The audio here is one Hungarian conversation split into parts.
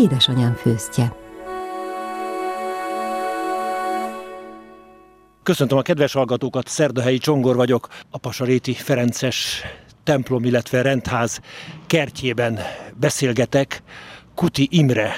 édesanyám főztje. Köszöntöm a kedves hallgatókat, Szerdahelyi Csongor vagyok, a Pasaréti Ferences templom, illetve rendház kertjében beszélgetek Kuti Imre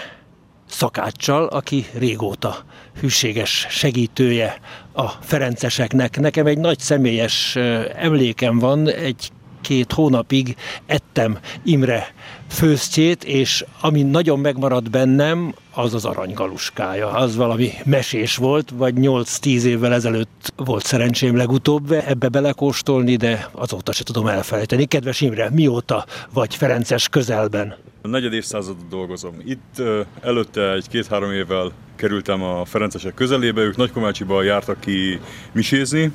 szakáccsal, aki régóta hűséges segítője a Ferenceseknek. Nekem egy nagy személyes emlékem van, egy két hónapig ettem Imre főztjét, és ami nagyon megmaradt bennem, az az aranygaluskája. Az valami mesés volt, vagy 8-10 évvel ezelőtt volt szerencsém legutóbb ebbe belekóstolni, de azóta se tudom elfelejteni. Kedves Imre, mióta vagy Ferences közelben? A negyed évszázadot dolgozom. Itt előtte egy két-három évvel kerültem a Ferencesek közelébe, ők Nagykomácsiba jártak ki misézni,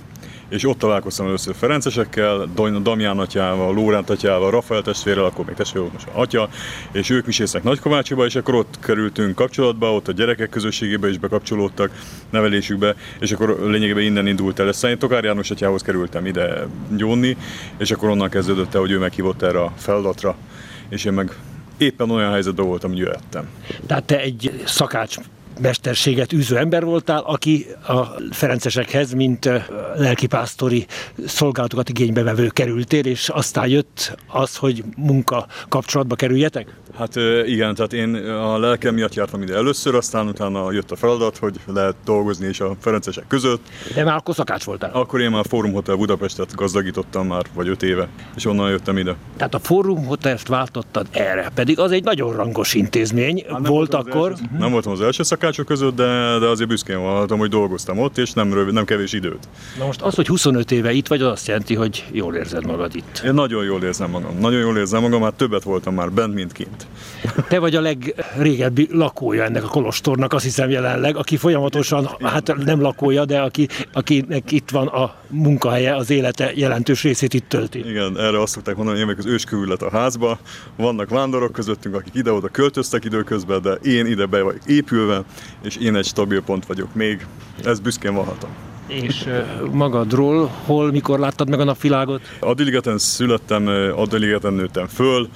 és ott találkoztam először Ferencesekkel, Damján atyával, Lóránt atyával, Rafael testvérrel, akkor még testvér volt most atya, és ők misésznek Nagykovácsiba, és akkor ott kerültünk kapcsolatba, ott a gyerekek közösségébe is bekapcsolódtak nevelésükbe, és akkor lényegében innen indult el. Ezt Tokár János atyához kerültem ide gyónni, és akkor onnan kezdődött el, hogy ő meghívott erre a feladatra, és én meg éppen olyan helyzetben voltam, hogy jöttem. Tehát te egy szakács mesterséget űző ember voltál, aki a Ferencesekhez, mint lelkipásztori szolgálatokat igénybe vevő kerültél, és aztán jött az, hogy munka kapcsolatba kerüljetek? Hát igen, tehát én a lelkem miatt jártam ide először, aztán utána jött a feladat, hogy lehet dolgozni is a Ferencesek között. De már akkor szakács voltál? Akkor én már a Fórum Hotel Budapestet gazdagítottam már, vagy öt éve, és onnan jöttem ide. Tehát a Fórum Hotelt váltottad erre, pedig az egy nagyon rangos intézmény hát volt akkor. Első, nem voltam az első szakácsok között, de, de azért büszkén vallhatom, hogy dolgoztam ott, és nem, rövid, nem kevés időt. Na most az, hogy 25 éve itt vagy, az azt jelenti, hogy jól érzed magad itt. Én nagyon jól érzem magam. Nagyon jól érzem magam, már többet voltam már bent, mint kint. Te vagy a legrégebbi lakója ennek a kolostornak, azt hiszem jelenleg, aki folyamatosan, hát nem lakója, de aki, akinek itt van a munkahelye, az élete jelentős részét itt tölti. Igen, erre azt szokták mondani, hogy én az őskövület a házba. Vannak vándorok közöttünk, akik ide-oda költöztek időközben, de én ide be vagyok épülve, és én egy stabil pont vagyok még. Ez büszkén vallhatom. És magadról hol, mikor láttad meg a napvilágot? Adiligeten születtem, Adiligeten nőttem föl,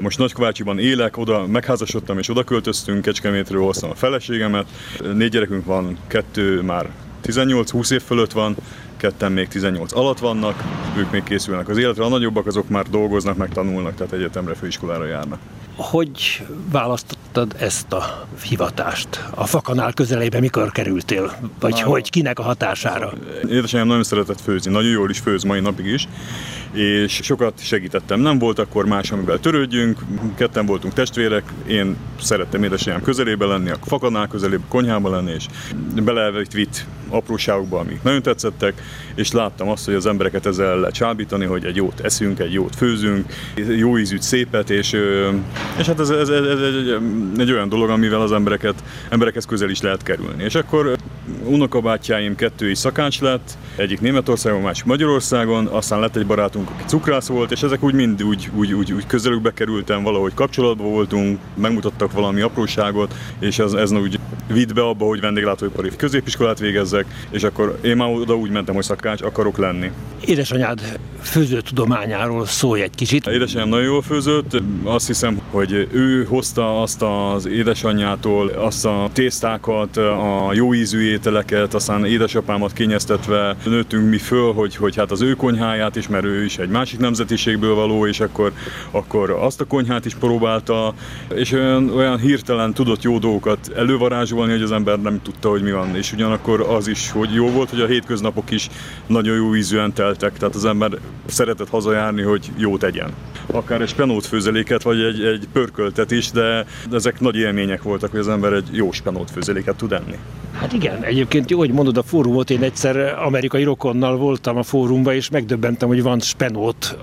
most Nagykovácsiban élek, oda megházasodtam és oda költöztünk, Kecskemétről hoztam a feleségemet. Négy gyerekünk van, kettő már 18-20 év fölött van, ketten még 18 alatt vannak, ők még készülnek az életre, a nagyobbak azok már dolgoznak, meg tanulnak, tehát egyetemre, főiskolára járnak. Hogy választottad ezt a hivatást? A fakanál közelébe mikor kerültél? Vagy Na, hogy, kinek a hatására? Édesanyám nagyon szeretett főzni, nagyon jól is főz mai napig is, és sokat segítettem. Nem volt akkor más, amivel törődjünk, ketten voltunk testvérek, én szerettem édesanyám közelébe lenni, a fakanál közelébe, konyhába lenni, és belevitt vitt apróságokba, amik nagyon tetszettek, és láttam azt, hogy az embereket ezzel lehet csábítani, hogy egy jót eszünk, egy jót főzünk, jó ízűt, szépet, és, és hát ez, ez, ez, ez egy, egy olyan dolog, amivel az embereket, emberekhez közel is lehet kerülni. És akkor unokabátyáim kettő is szakács lett, egyik Németországon, másik Magyarországon, aztán lett egy barátunk, aki cukrász volt, és ezek úgy mind úgy, úgy, úgy, úgy közelükbe kerültem, valahogy kapcsolatban voltunk, megmutattak valami apróságot, és ez, ez úgy vitt be abba, hogy vendéglátóipari középiskolát végezzek, és akkor én már oda úgy mentem, hogy szakács akarok lenni. Édesanyád főzőtudományáról szólj egy kicsit. Édesanyám nagyon jól főzött, azt hiszem, hogy ő hozta azt az édesanyjától azt a tésztákat, a jó ízű ételeket, aztán édesapámat kényeztetve nőttünk mi föl, hogy, hogy hát az ő konyháját is, mert ő is egy másik nemzetiségből való, és akkor, akkor azt a konyhát is próbálta, és olyan, olyan hirtelen tudott jó dolgokat elővarázsolni, hogy az ember nem tudta, hogy mi van. És ugyanakkor az is, hogy jó volt, hogy a hétköznapok is nagyon jó ízűen teltek, tehát az ember szeretett hazajárni, hogy jót tegyen. Akár egy spenót főzeléket, vagy egy, egy pörköltet is, de ezek nagy élmények voltak, hogy az ember egy jó spenót főzeléket tud enni. Hát igen, egyébként jó, hogy mondod a fórumot, én egyszer amerikai rokonnal voltam a fórumban, és megdöbbentem, hogy van spenót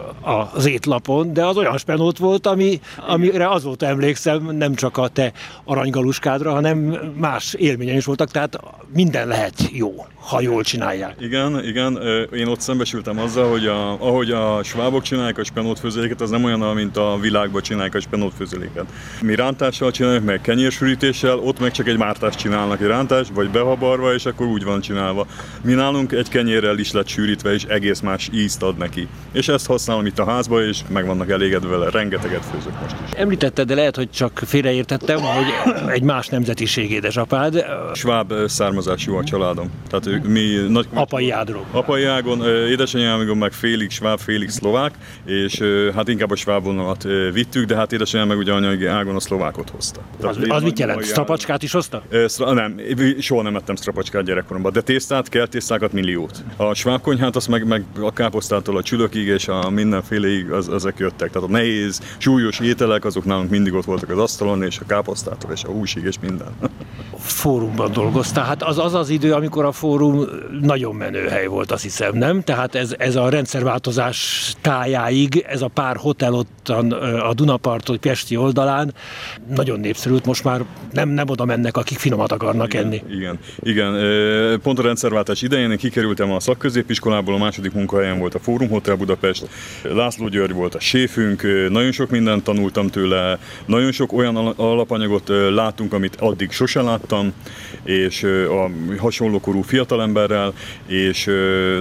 az étlapon, de az olyan spenót volt, ami, amire azóta emlékszem, nem csak a te aranygaluskádra, hanem más élményen is voltak, tehát minden lehet jó, ha jól csinálják. Igen, igen, én ott szembesültem azzal, hogy a, ahogy a svábok csinálják a spenót főzeléket, az nem olyan, mint a világban csinálják a spenót főzeléket. Mi rántással csináljuk, meg kenyérsűrítéssel, ott meg csak egy mártást csinálnak, egy rántást, vagy behabarva, és akkor úgy van csinálva. Mi nálunk egy kenyérrel is lett sűrítve, és egész más ízt ad neki. És ezt használom itt a házba, és meg vannak elégedve vele, rengeteget főzök most is. Említetted, de lehet, hogy csak félreértettem, hogy egy más nemzetiség édesapád. Sváb származású a családom. Tehát mi nagy... Apai ágról. Apai ágon, édesanyámon meg félig sváb, félig szlovák, és hát inkább a sváb vonalat vittük, de hát édesanyám meg ugye anyagi ágon a szlovákot hozta. Tehát az, az mit jelent? Strapacskát is hozta? Szra, nem, soha nem ettem strapacskát gyerekkoromban, de tésztát, kell tésztákat milliót. A sváb konyhát azt meg, meg a káposztától a csülökig és a mindenféleig az, ezek jöttek. Tehát a nehéz, súlyos ételek azok nálunk mindig ott voltak az asztalon, és a káposztától és a húsig és minden. Fórumban dolgoztál. Hát az az az idő, amikor a fórum nagyon menő hely volt, azt hiszem, nem? Tehát ez, ez a rendszerváltozás tájáig, ez a pár hotel ott a Dunaparton, Pesti oldalán nagyon népszerült, most már nem, nem oda mennek, akik finomat akarnak igen, enni. Igen, igen. Pont a rendszerváltás idején én kikerültem a szakközépiskolából, a második munkahelyen volt a Fórum Hotel Budapest, László György volt a séfünk, nagyon sok mindent tanultam tőle, nagyon sok olyan alapanyagot látunk, amit addig sose láttam, és a hasonlókorú fiatalemberrel, és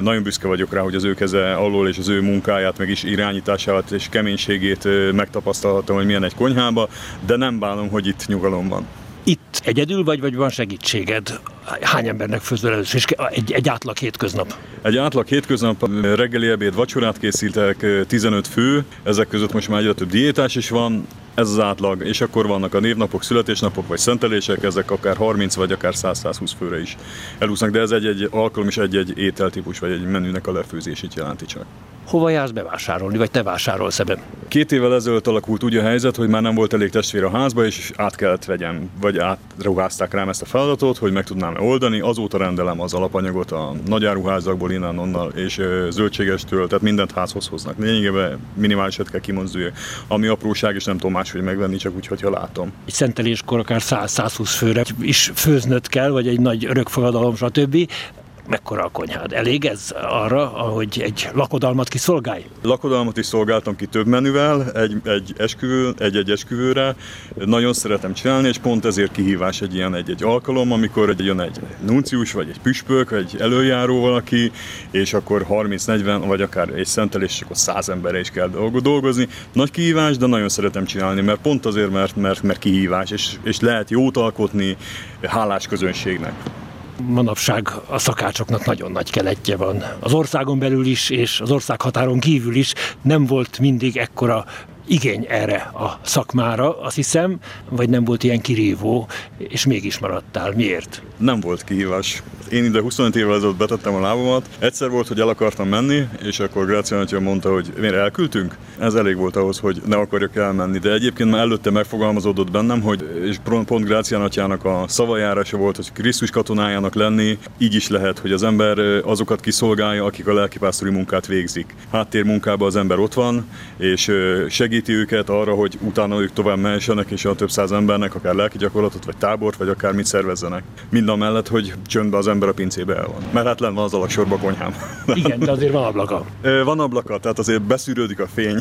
nagyon büszke vagyok rá, hogy az ő keze alól és az ő munkáját, meg is irányítását és keménységét megtapasztalhattam, hogy milyen egy konyhába, de nem bánom, hogy itt nyugalom van. Itt egyedül vagy, vagy van segítséged? Hány embernek főzöl először? És egy, egy átlag hétköznap? Egy átlag hétköznap reggeli ebéd, vacsorát készítek, 15 fő, ezek között most már egyre több diétás is van, ez az átlag, és akkor vannak a névnapok, születésnapok vagy szentelések, ezek akár 30 vagy akár 100-120 főre is elúsznak, de ez egy-egy alkalom és egy-egy ételtípus vagy egy menünek a lefőzését jelenti csak. Hova jársz bevásárolni, vagy te vásárolsz ebben? Két évvel ezelőtt alakult úgy a helyzet, hogy már nem volt elég testvér a házba, és át kellett vegyem, vagy átruházták rám ezt a feladatot, hogy meg tudnám oldani. Azóta rendelem az alapanyagot a nagyáruházakból, innen, onnan, és zöldségestől, tehát mindent házhoz hoznak. Lényegében minimálisat kell kimozdulni, ami apróság, és nem tudom máshogy megvenni, csak úgy, hogyha látom. Egy szenteléskor akár 100-120 főre is főznöd kell, vagy egy nagy örökfogadalom, stb mekkora a konyhád? Elég ez arra, ahogy egy lakodalmat kiszolgálj? Lakodalmat is szolgáltam ki több menüvel, egy, egy, esküvő, egy-egy esküvőre. Nagyon szeretem csinálni, és pont ezért kihívás egy ilyen egy-egy alkalom, amikor egy, jön egy nuncius, vagy egy püspök, vagy egy előjáró valaki, és akkor 30-40, vagy akár egy szentelés, és akkor 100 emberre is kell dolgozni. Nagy kihívás, de nagyon szeretem csinálni, mert pont azért, mert, mert, mert kihívás, és, és lehet jót alkotni hálás közönségnek manapság a szakácsoknak nagyon nagy keletje van. Az országon belül is, és az ország határon kívül is nem volt mindig ekkora igény erre a szakmára, azt hiszem, vagy nem volt ilyen kirívó, és mégis maradtál. Miért? Nem volt kihívás. Én ide 25 évvel ezelőtt betettem a lábamat. Egyszer volt, hogy el akartam menni, és akkor Grácia mondta, hogy miért elküldtünk. Ez elég volt ahhoz, hogy ne akarjak elmenni. De egyébként már előtte megfogalmazódott bennem, hogy és pont Grácia Natyának a szavajárása volt, hogy Krisztus katonájának lenni, így is lehet, hogy az ember azokat kiszolgálja, akik a lelkipásztori munkát végzik. Háttérmunkában az ember ott van, és segít segíti őket arra, hogy utána ők tovább mehessenek, és a több száz embernek akár lelki gyakorlatot, vagy tábort, vagy akár mit szervezzenek. Mind a mellett, hogy csöndbe az ember a pincébe el van. Mert hát lenne az alaksorba konyhám. Igen, de azért van ablaka. Van ablaka, tehát azért beszűrődik a fény.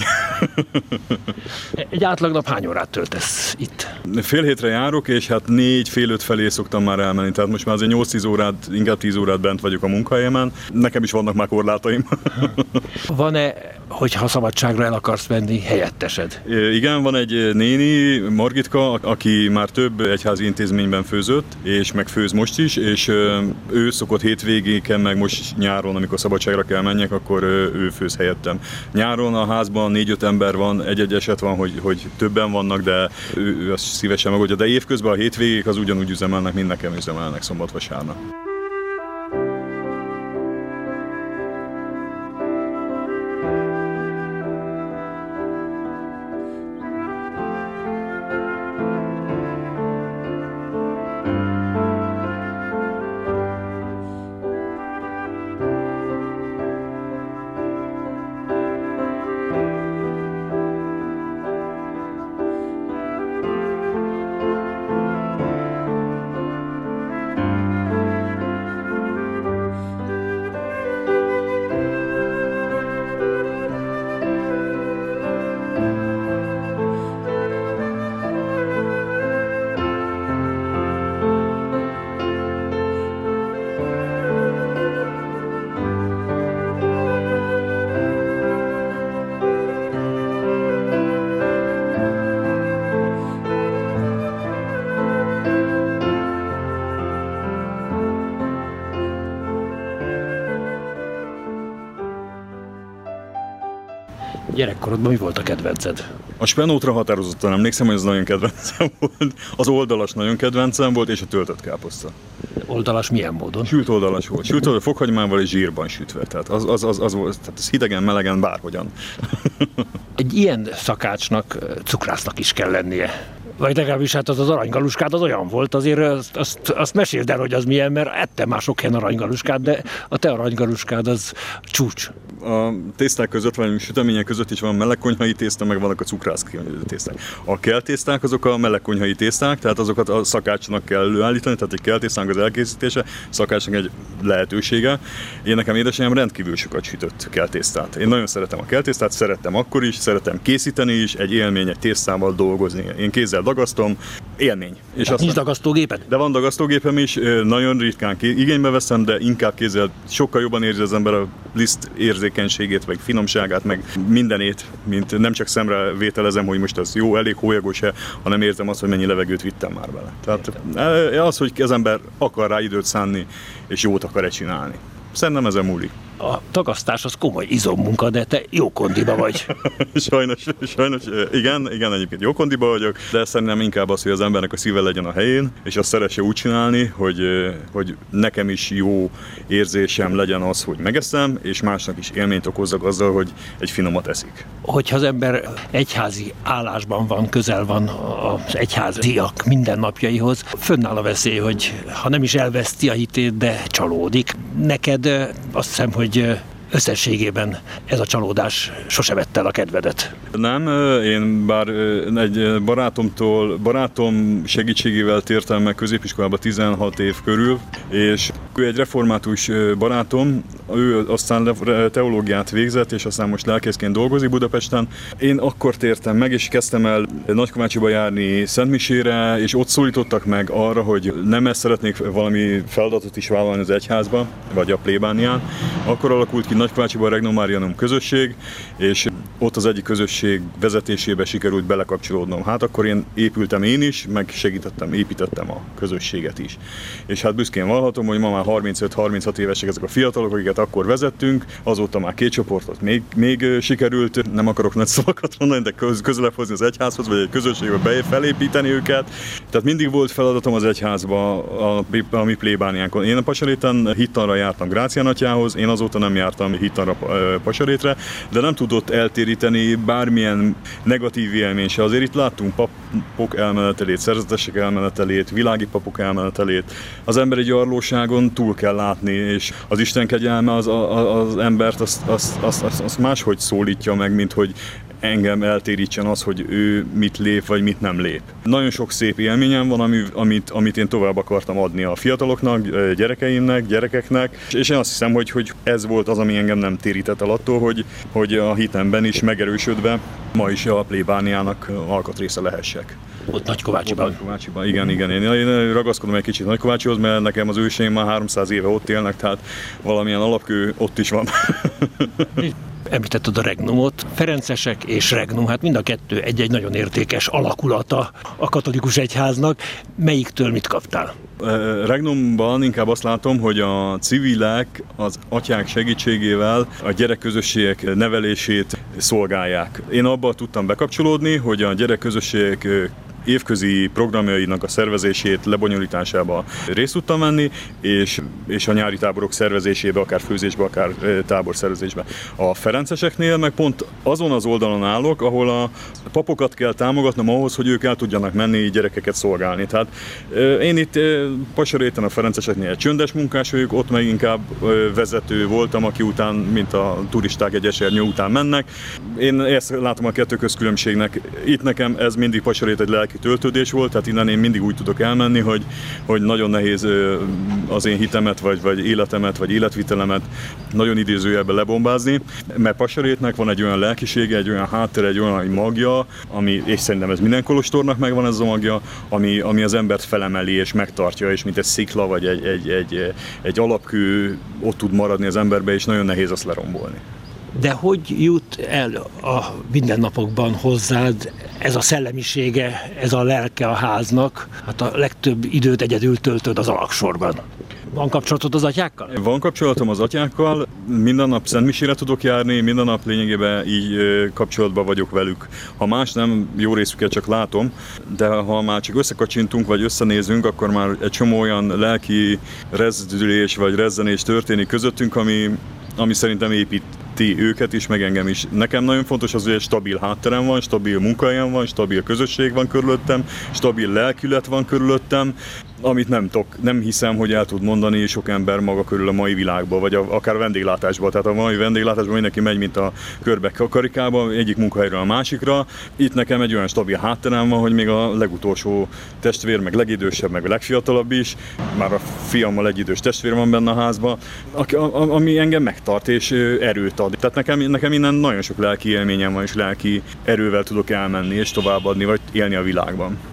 Egy átlag nap hány órát töltesz itt? Fél hétre járok, és hát négy, fél öt felé szoktam már elmenni. Tehát most már azért 8-10 órát, inkább 10 órát bent vagyok a munkahelyemen. Nekem is vannak már korlátaim. Van-e, hogyha szabadságra el akarsz menni, helyett helyettesed? Igen, van egy néni, Margitka, aki már több egyházi intézményben főzött, és meg főz most is, és ő szokott hétvégéken, meg most nyáron, amikor szabadságra kell menjek, akkor ő főz helyettem. Nyáron a házban négy-öt ember van, egy-egy eset van, hogy, hogy többen vannak, de ő, ő azt szívesen megoldja. De évközben a hétvégék az ugyanúgy üzemelnek, mint nekem üzemelnek szombat-vasárnap. Gyerekkorodban mi volt a kedvenced? A spenótra határozottan emlékszem, hogy ez nagyon kedvencem volt. Az oldalas nagyon kedvencem volt, és a töltött káposzta. Oldalas milyen módon? Sült oldalas volt. Sült oldalas, fokhagymával és zsírban sütve. Tehát az, az, az, az volt, tehát ez hidegen, melegen, bárhogyan. Egy ilyen szakácsnak cukrásznak is kell lennie. Vagy legalábbis hát az az aranygaluskád az olyan volt, azért azt, azt, azt meséld el, hogy az milyen, mert ettem már sok ilyen aranygaluskát, de a te aranygaluskád az csúcs. A tészták között, vagy sütemények között is van melegkonyhai tészta, meg vannak a cukrász tészták. A keltészták azok a melegkonyhai tészták, tehát azokat a szakácsnak kell előállítani, tehát egy keltésztánk az elkészítése, szakácsnak egy lehetősége. Én nekem édesanyám rendkívül sokat sütött keltésztát. Én nagyon szeretem a keltésztát, szerettem akkor is, szeretem készíteni is, egy élmény, egy tésztával dolgozni. Én kézzel dagasztom, élmény. És hát nincs dagasztógéped? De van dagasztógépem is, nagyon ritkán igénybe veszem, de inkább kézzel sokkal jobban érzi az ember a liszt érzékenységét, meg finomságát, meg mindenét, mint nem csak szemre vételezem, hogy most az jó, elég hólyagos-e, hanem érzem azt, hogy mennyi levegőt vittem már bele. Tehát az, hogy az ember akar rá időt szánni, és jót akar-e csinálni. Szerintem ezen múlik a tagasztás az komoly izommunka, de te jó kondiba vagy. sajnos, sajnos, igen, igen, egyébként jó kondiba vagyok, de szerintem inkább az, hogy az embernek a szíve legyen a helyén, és azt szeresse úgy csinálni, hogy, hogy nekem is jó érzésem legyen az, hogy megeszem, és másnak is élményt okozzak azzal, hogy egy finomat eszik. Hogyha az ember egyházi állásban van, közel van az egyháziak mindennapjaihoz, fönnáll a veszély, hogy ha nem is elveszti a hitét, de csalódik. Neked azt hiszem, hogy hogy összességében ez a csalódás sose vette el a kedvedet. Nem, én bár egy barátomtól, barátom segítségével tértem meg középiskolába 16 év körül, és ő egy református barátom, ő aztán teológiát végzett, és aztán most lelkészként dolgozik Budapesten. Én akkor tértem meg, és kezdtem el Nagykovácsiba járni Szentmisére, és ott szólítottak meg arra, hogy nem ezt szeretnék valami feladatot is vállalni az egyházba, vagy a plébánián. Akkor alakult ki Nagykovácsiban a Regnum Marianum közösség, és ott az egyik közösség vezetésébe sikerült belekapcsolódnom. Hát akkor én épültem én is, meg segítettem, építettem a közösséget is. És hát büszkén vallhatom, hogy ma már 35-36 évesek ezek a fiatalok, akiket akkor vezettünk, azóta már két csoportot még, még sikerült, nem akarok nagy szavakat mondani, de köz, közelebb hozni az egyházhoz, vagy egy közösségbe be, felépíteni őket. Tehát mindig volt feladatom az egyházba a, a mi plébániánkon. Én a Pasaréten hittanra jártam Grácián atyához, én azóta nem jártam hittanra Pasarétre, de nem tudott eltéríteni bármilyen negatív élmény se. Azért itt láttunk papok elmenetelét, szerzetesek elmenetelét, világi papok elmenetelét. Az ember egy arlóságon túl kell látni, és az Isten kegyelme az, az, az embert azt, azt, azt, azt, azt máshogy szólítja meg, mint hogy engem eltérítsen az, hogy ő mit lép, vagy mit nem lép. Nagyon sok szép élményem van, amit, amit én tovább akartam adni a fiataloknak, gyerekeimnek, gyerekeknek, és én azt hiszem, hogy, hogy ez volt az, ami engem nem térített el attól, hogy, hogy a hitemben is megerősödve ma is a plébániának alkatrésze lehessek. Ott Nagykovácsiban. Nagykovácsiban, igen, igen. Én, én ragaszkodom egy kicsit Nagykovácsihoz, mert nekem az őseim már 300 éve ott élnek, tehát valamilyen alapkő ott is van. Említetted a Regnumot, Ferencesek és Regnum, hát mind a kettő egy-egy nagyon értékes alakulata a katolikus egyháznak. Melyiktől mit kaptál? Regnumban inkább azt látom, hogy a civilek az atyák segítségével a gyerekközösségek nevelését szolgálják. Én abban tudtam bekapcsolódni, hogy a gyerekközösségek évközi programjainak a szervezését, lebonyolításába részt tudtam venni, és, és a nyári táborok szervezésébe, akár főzésbe, akár táborszervezésbe. A Ferenceseknél meg pont azon az oldalon állok, ahol a papokat kell támogatnom ahhoz, hogy ők el tudjanak menni gyerekeket szolgálni. Tehát én itt Pasaréten a Ferenceseknél egy csöndes munkás vagyok, ott meg inkább vezető voltam, aki után, mint a turisták egy esernyő után mennek. Én ezt látom a kettő közkülönbségnek. Itt nekem ez mindig Pasarét egy lelki lelki töltődés volt, tehát innen én mindig úgy tudok elmenni, hogy, hogy nagyon nehéz az én hitemet, vagy, vagy életemet, vagy életvitelemet nagyon idézőjelben lebombázni, mert Pasarétnek van egy olyan lelkisége, egy olyan háttere, egy olyan magja, ami, és szerintem ez minden kolostornak megvan ez a magja, ami, ami az embert felemeli és megtartja, és mint egy szikla, vagy egy, egy, egy, egy alapkő ott tud maradni az emberbe, és nagyon nehéz azt lerombolni. De hogy jut el a mindennapokban hozzád ez a szellemisége, ez a lelke a háznak? Hát a legtöbb időt egyedül töltöd az alaksorban. Van kapcsolatod az atyákkal? Van kapcsolatom az atyákkal, minden nap szentmisére tudok járni, minden nap lényegében így kapcsolatban vagyok velük. Ha más nem, jó részüket csak látom, de ha már csak összekacsintunk, vagy összenézünk, akkor már egy csomó olyan lelki rezdülés vagy rezzenés történik közöttünk, ami, ami szerintem épít ti őket is, meg engem is. Nekem nagyon fontos az, hogy egy stabil hátterem van, stabil munkahelyem van, stabil közösség van körülöttem, stabil lelkület van körülöttem, amit nem tok, nem hiszem, hogy el tud mondani sok ember maga körül a mai világban, vagy a, akár a vendéglátásban. Tehát a mai vendéglátásban mindenki megy, mint a körbe karikába, egyik munkahelyről a másikra. Itt nekem egy olyan stabil hátterem van, hogy még a legutolsó testvér, meg legidősebb, meg a legfiatalabb is, már a fiammal egy idős testvér van benne a házban, ami engem megtart és erőt ad. Tehát nekem, nekem innen nagyon sok lelki élményem van, és lelki erővel tudok elmenni és továbbadni, vagy élni a világban.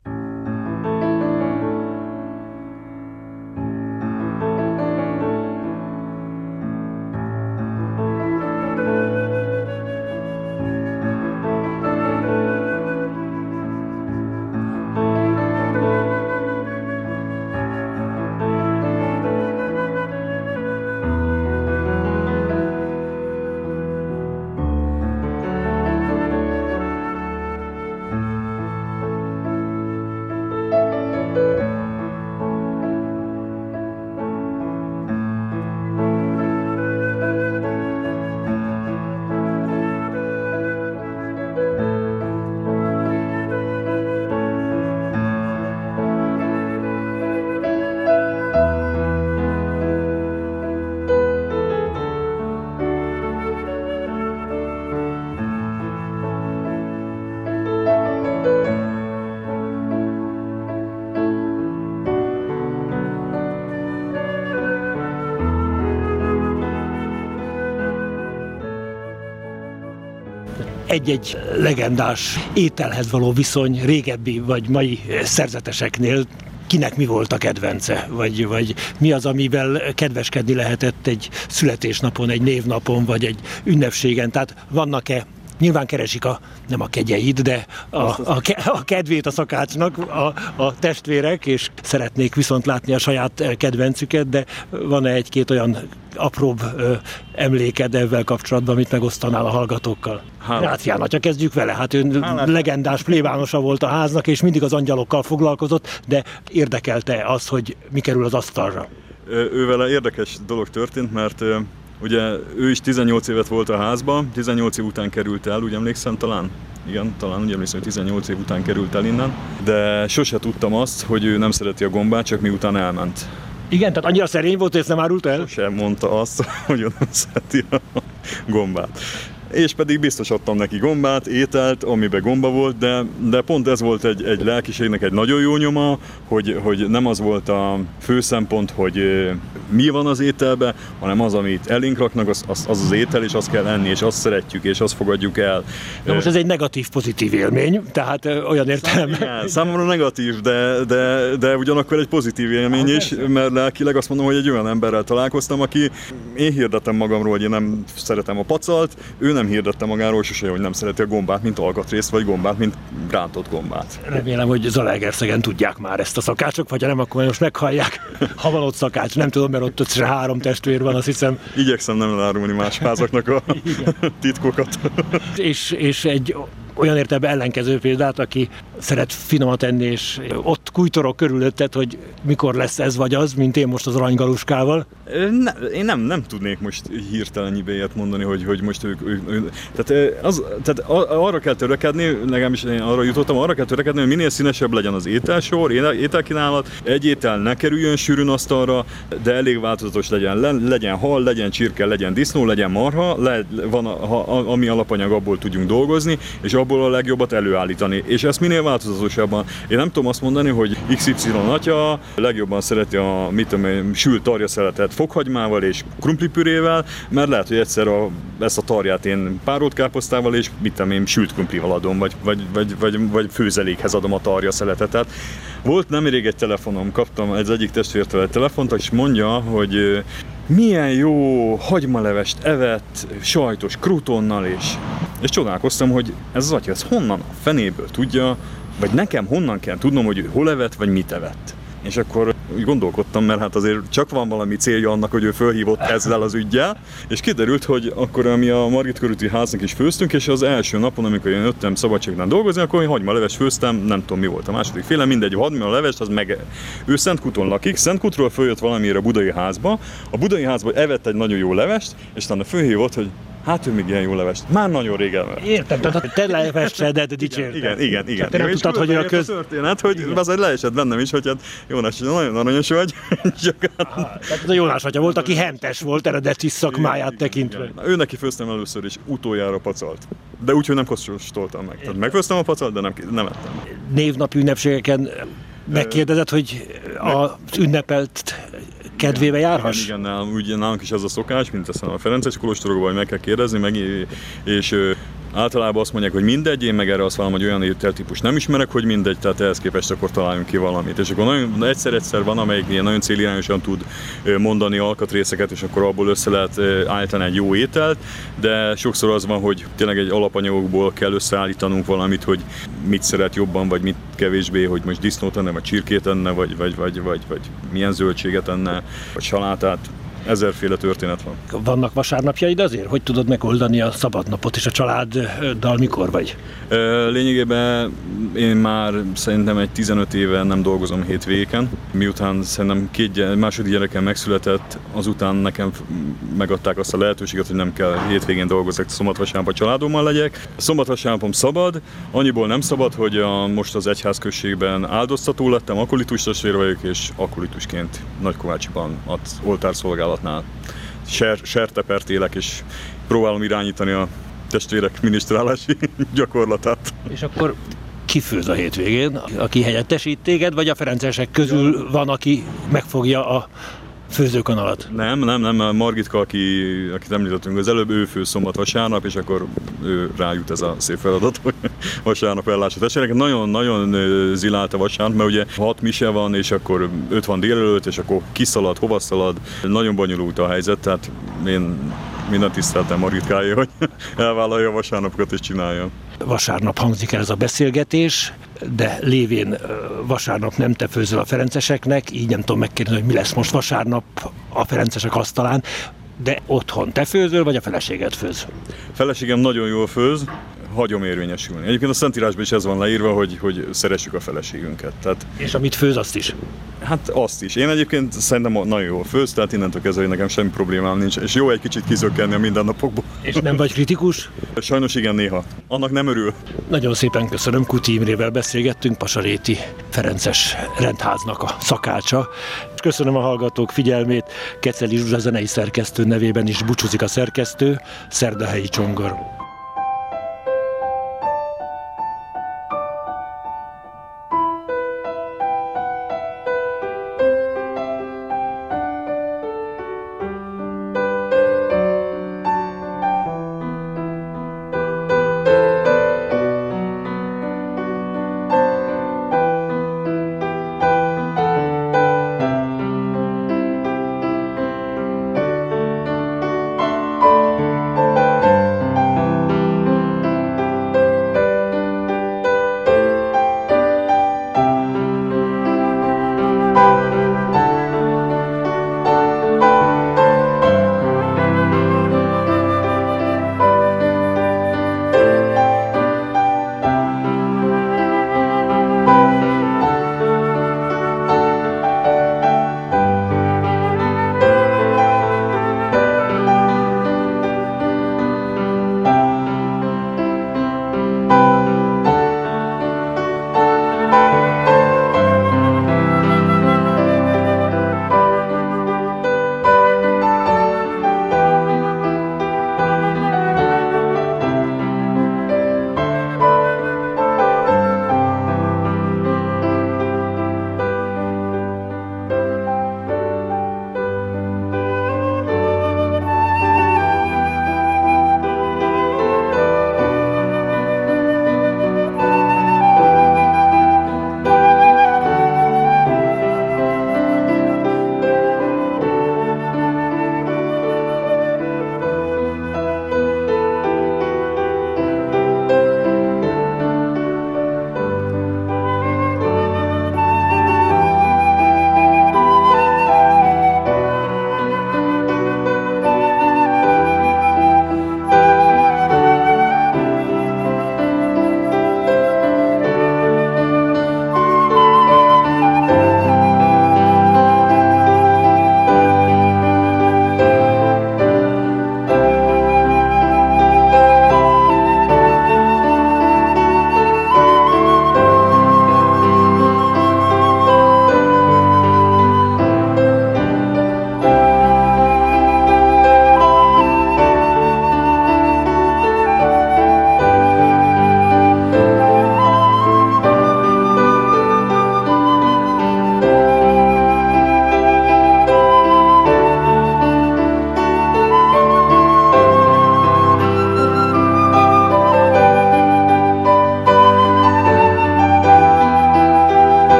Egy-egy legendás ételhez való viszony régebbi vagy mai szerzeteseknél kinek mi volt a kedvence, vagy, vagy mi az, amivel kedveskedni lehetett egy születésnapon, egy névnapon, vagy egy ünnepségen. Tehát vannak-e Nyilván keresik a, nem a kegyeit, de a, a, a kedvét a szakácsnak a, a testvérek, és szeretnék viszont látni a saját kedvencüket, de van-e egy-két olyan apróbb ö, emléked ezzel kapcsolatban, amit megosztanál a hallgatókkal? Rácián atya, kezdjük vele. Hát ő Hálát. legendás plébánosa volt a háznak, és mindig az angyalokkal foglalkozott, de érdekelte az, hogy mi kerül az asztalra? Ővele érdekes dolog történt, mert Ugye ő is 18 évet volt a házban, 18 év után került el, úgy emlékszem talán? Igen, talán úgy emlékszem, hogy 18 év után került el innen, de sose tudtam azt, hogy ő nem szereti a gombát, csak miután elment. Igen, tehát annyira szerény volt, hogy ezt nem árult el? Sose mondta azt, hogy ő nem szereti a gombát és pedig biztos adtam neki gombát, ételt, amiben gomba volt, de, de pont ez volt egy, egy lelkiségnek egy nagyon jó nyoma, hogy, hogy nem az volt a fő szempont, hogy mi van az ételbe, hanem az, amit elénk raknak, az az, az, az étel, és azt kell enni, és azt szeretjük, és azt fogadjuk el. Na most ez egy negatív-pozitív élmény, tehát olyan értelem. Számomra negatív, de, de, de ugyanakkor egy pozitív élmény ah, is, mert lelkileg azt mondom, hogy egy olyan emberrel találkoztam, aki én hirdetem magamról, hogy én nem szeretem a pacalt, ő nem nem hirdette magáról sose, hogy nem szereti a gombát, mint alkatrészt, vagy gombát, mint rántott gombát. Remélem, hogy Zalaegerszegen tudják már ezt a szakácsok, vagy ha nem, akkor most meghallják. Ha van ott szakács, nem tudom, mert ott, se három testvér van, azt hiszem. Igyekszem nem elárulni más házaknak a titkokat. és, és egy olyan értelemben ellenkező példát, aki szeret finomat enni, és ott kújtorok körülötted, hogy mikor lesz ez vagy az, mint én most az aranygaluskával? Ne, én nem, nem tudnék most hirtelen ilyet mondani, hogy, hogy most ők, ők, ők tehát, az, tehát arra kell törekedni, legalábbis én arra jutottam, arra kell törekedni, hogy minél színesebb legyen az ételsor, ételkínálat, egy étel ne kerüljön sűrűn asztalra, de elég változatos legyen, Le, legyen hal, legyen csirke, legyen disznó, legyen marha, le, van a, a, ami alapanyag, abból tudjunk dolgozni, és abból a legjobbat előállítani. És ezt minél változatosabban. Én nem tudom azt mondani, hogy XY atya legjobban szereti a mit tudom én, sült tarja szeletet fokhagymával és krumplipürével, mert lehet, hogy egyszer a, ezt a tarját én párolt káposztával és mit tudom én, sült krumplival adom, vagy, vagy, vagy, vagy, vagy főzelékhez adom a tarja szeletet. volt nemrég egy telefonom, kaptam egy egyik testvértől egy telefont, és mondja, hogy milyen jó hagymalevest evett, sajtos krutonnal, és, és csodálkoztam, hogy ez az atya, ez honnan a fenéből tudja, vagy nekem honnan kell tudnom, hogy ő hol evett, vagy mit evett. És akkor úgy gondolkodtam, mert hát azért csak van valami célja annak, hogy ő fölhívott ezzel az ügyjel, és kiderült, hogy akkor mi a Margit körúti háznak is főztünk, és az első napon, amikor én jöttem szabadságnál dolgozni, akkor én hagymaleves főztem, nem tudom mi volt a második féle, mindegy, a leves, az meg ő Szentkuton lakik, Szentkutról följött valamiért a budai házba, a budai házba evett egy nagyon jó levest, és utána fölhívott, hogy Hát ő még ilyen jó levest. Már nagyon régen. Értem, tehát te levessedet dicsérted. Igen, igen, igen. Te nem tudtad, hogy a köz... A történet, hogy az egy leesett bennem is, hogy hát Jónás, nagyon aranyos vagy. Csak Aha, tehát a Jónás atya volt, aki hentes volt eredeti szakmáját tekintve. Igen, igen. Ő neki főztem először is, utoljára pacalt. De úgy, hogy nem kóstoltam meg. Tehát megfőztem a pacalt, de nem, nem ettem. Névnapi ünnepségeken megkérdezed, hogy az ünnepelt kedvébe járhass? Igen, igen nálunk, ugye, nálunk is az a szokás, mint a Ferences kolostorokban, hogy meg kell kérdezni, meg, és Általában azt mondják, hogy mindegy, én meg erre azt mondom, hogy olyan ételtípus nem ismerek, hogy mindegy, tehát ehhez képest akkor találjunk ki valamit. És akkor nagyon egyszer-egyszer van, amelyik ilyen nagyon célirányosan tud mondani alkatrészeket, és akkor abból össze lehet állítani egy jó ételt, de sokszor az van, hogy tényleg egy alapanyagokból kell összeállítanunk valamit, hogy mit szeret jobban, vagy mit kevésbé, hogy most disznót enne, vagy csirkét enne, vagy, vagy, vagy, vagy, vagy milyen zöldséget enne, vagy salátát ezerféle történet van. Vannak vasárnapjaid azért? Hogy tudod megoldani a szabadnapot és a családdal mikor vagy? Lényegében én már szerintem egy 15 éve nem dolgozom hétvégéken. Miután szerintem két gyere, második gyerekem megszületett, azután nekem megadták azt a lehetőséget, hogy nem kell hétvégén dolgozok, szombat a családommal legyek. Szombat szabad, annyiból nem szabad, hogy a, most az egyházközségben áldoztató lettem, akolitus testvér vagyok, és akolitusként Nagykovácsiban az oltárszolgálatnál ser, sertepert élek, és próbálom irányítani a testvérek minisztrálási gyakorlatát. És akkor kifőz a hétvégén, aki helyettesít téged, vagy a Ferencesek közül van, aki megfogja a főzőkanalat? Nem, nem, nem, Margitka, aki, akit említettünk az előbb, ő fő szombat vasárnap, és akkor ő rájut ez a szép feladat, hogy vasárnap ellássa testvéreket. Nagyon-nagyon zilált a vasárnap, mert ugye hat mise van, és akkor öt van délelőtt, és akkor kiszalad, hova szalad. Nagyon bonyolult a helyzet, tehát én minden tiszteltem Margitkája, hogy elvállalja a vasárnapokat és csinálja. Vasárnap hangzik el ez a beszélgetés, de lévén vasárnap nem te főzöl a Ferenceseknek, így nem tudom megkérdezni, hogy mi lesz most vasárnap a Ferencesek asztalán, de otthon te főzöl, vagy a feleséget főz? Feleségem nagyon jól főz, hagyom érvényesülni. Egyébként a Szentírásban is ez van leírva, hogy, hogy szeressük a feleségünket. Tehát, és amit főz, azt is? Hát azt is. Én egyébként szerintem nagyon jól főz, tehát innentől kezdve, nekem semmi problémám nincs, és jó egy kicsit kizökkenni a mindennapokból. És nem vagy kritikus? Sajnos igen, néha. Annak nem örül. Nagyon szépen köszönöm, Kuti Imrével beszélgettünk, Pasaréti Ferences rendháznak a szakácsa. És köszönöm a hallgatók figyelmét, Keceli Zsuzsa zenei szerkesztő nevében is búcsúzik a szerkesztő, Szerdahelyi Csongor.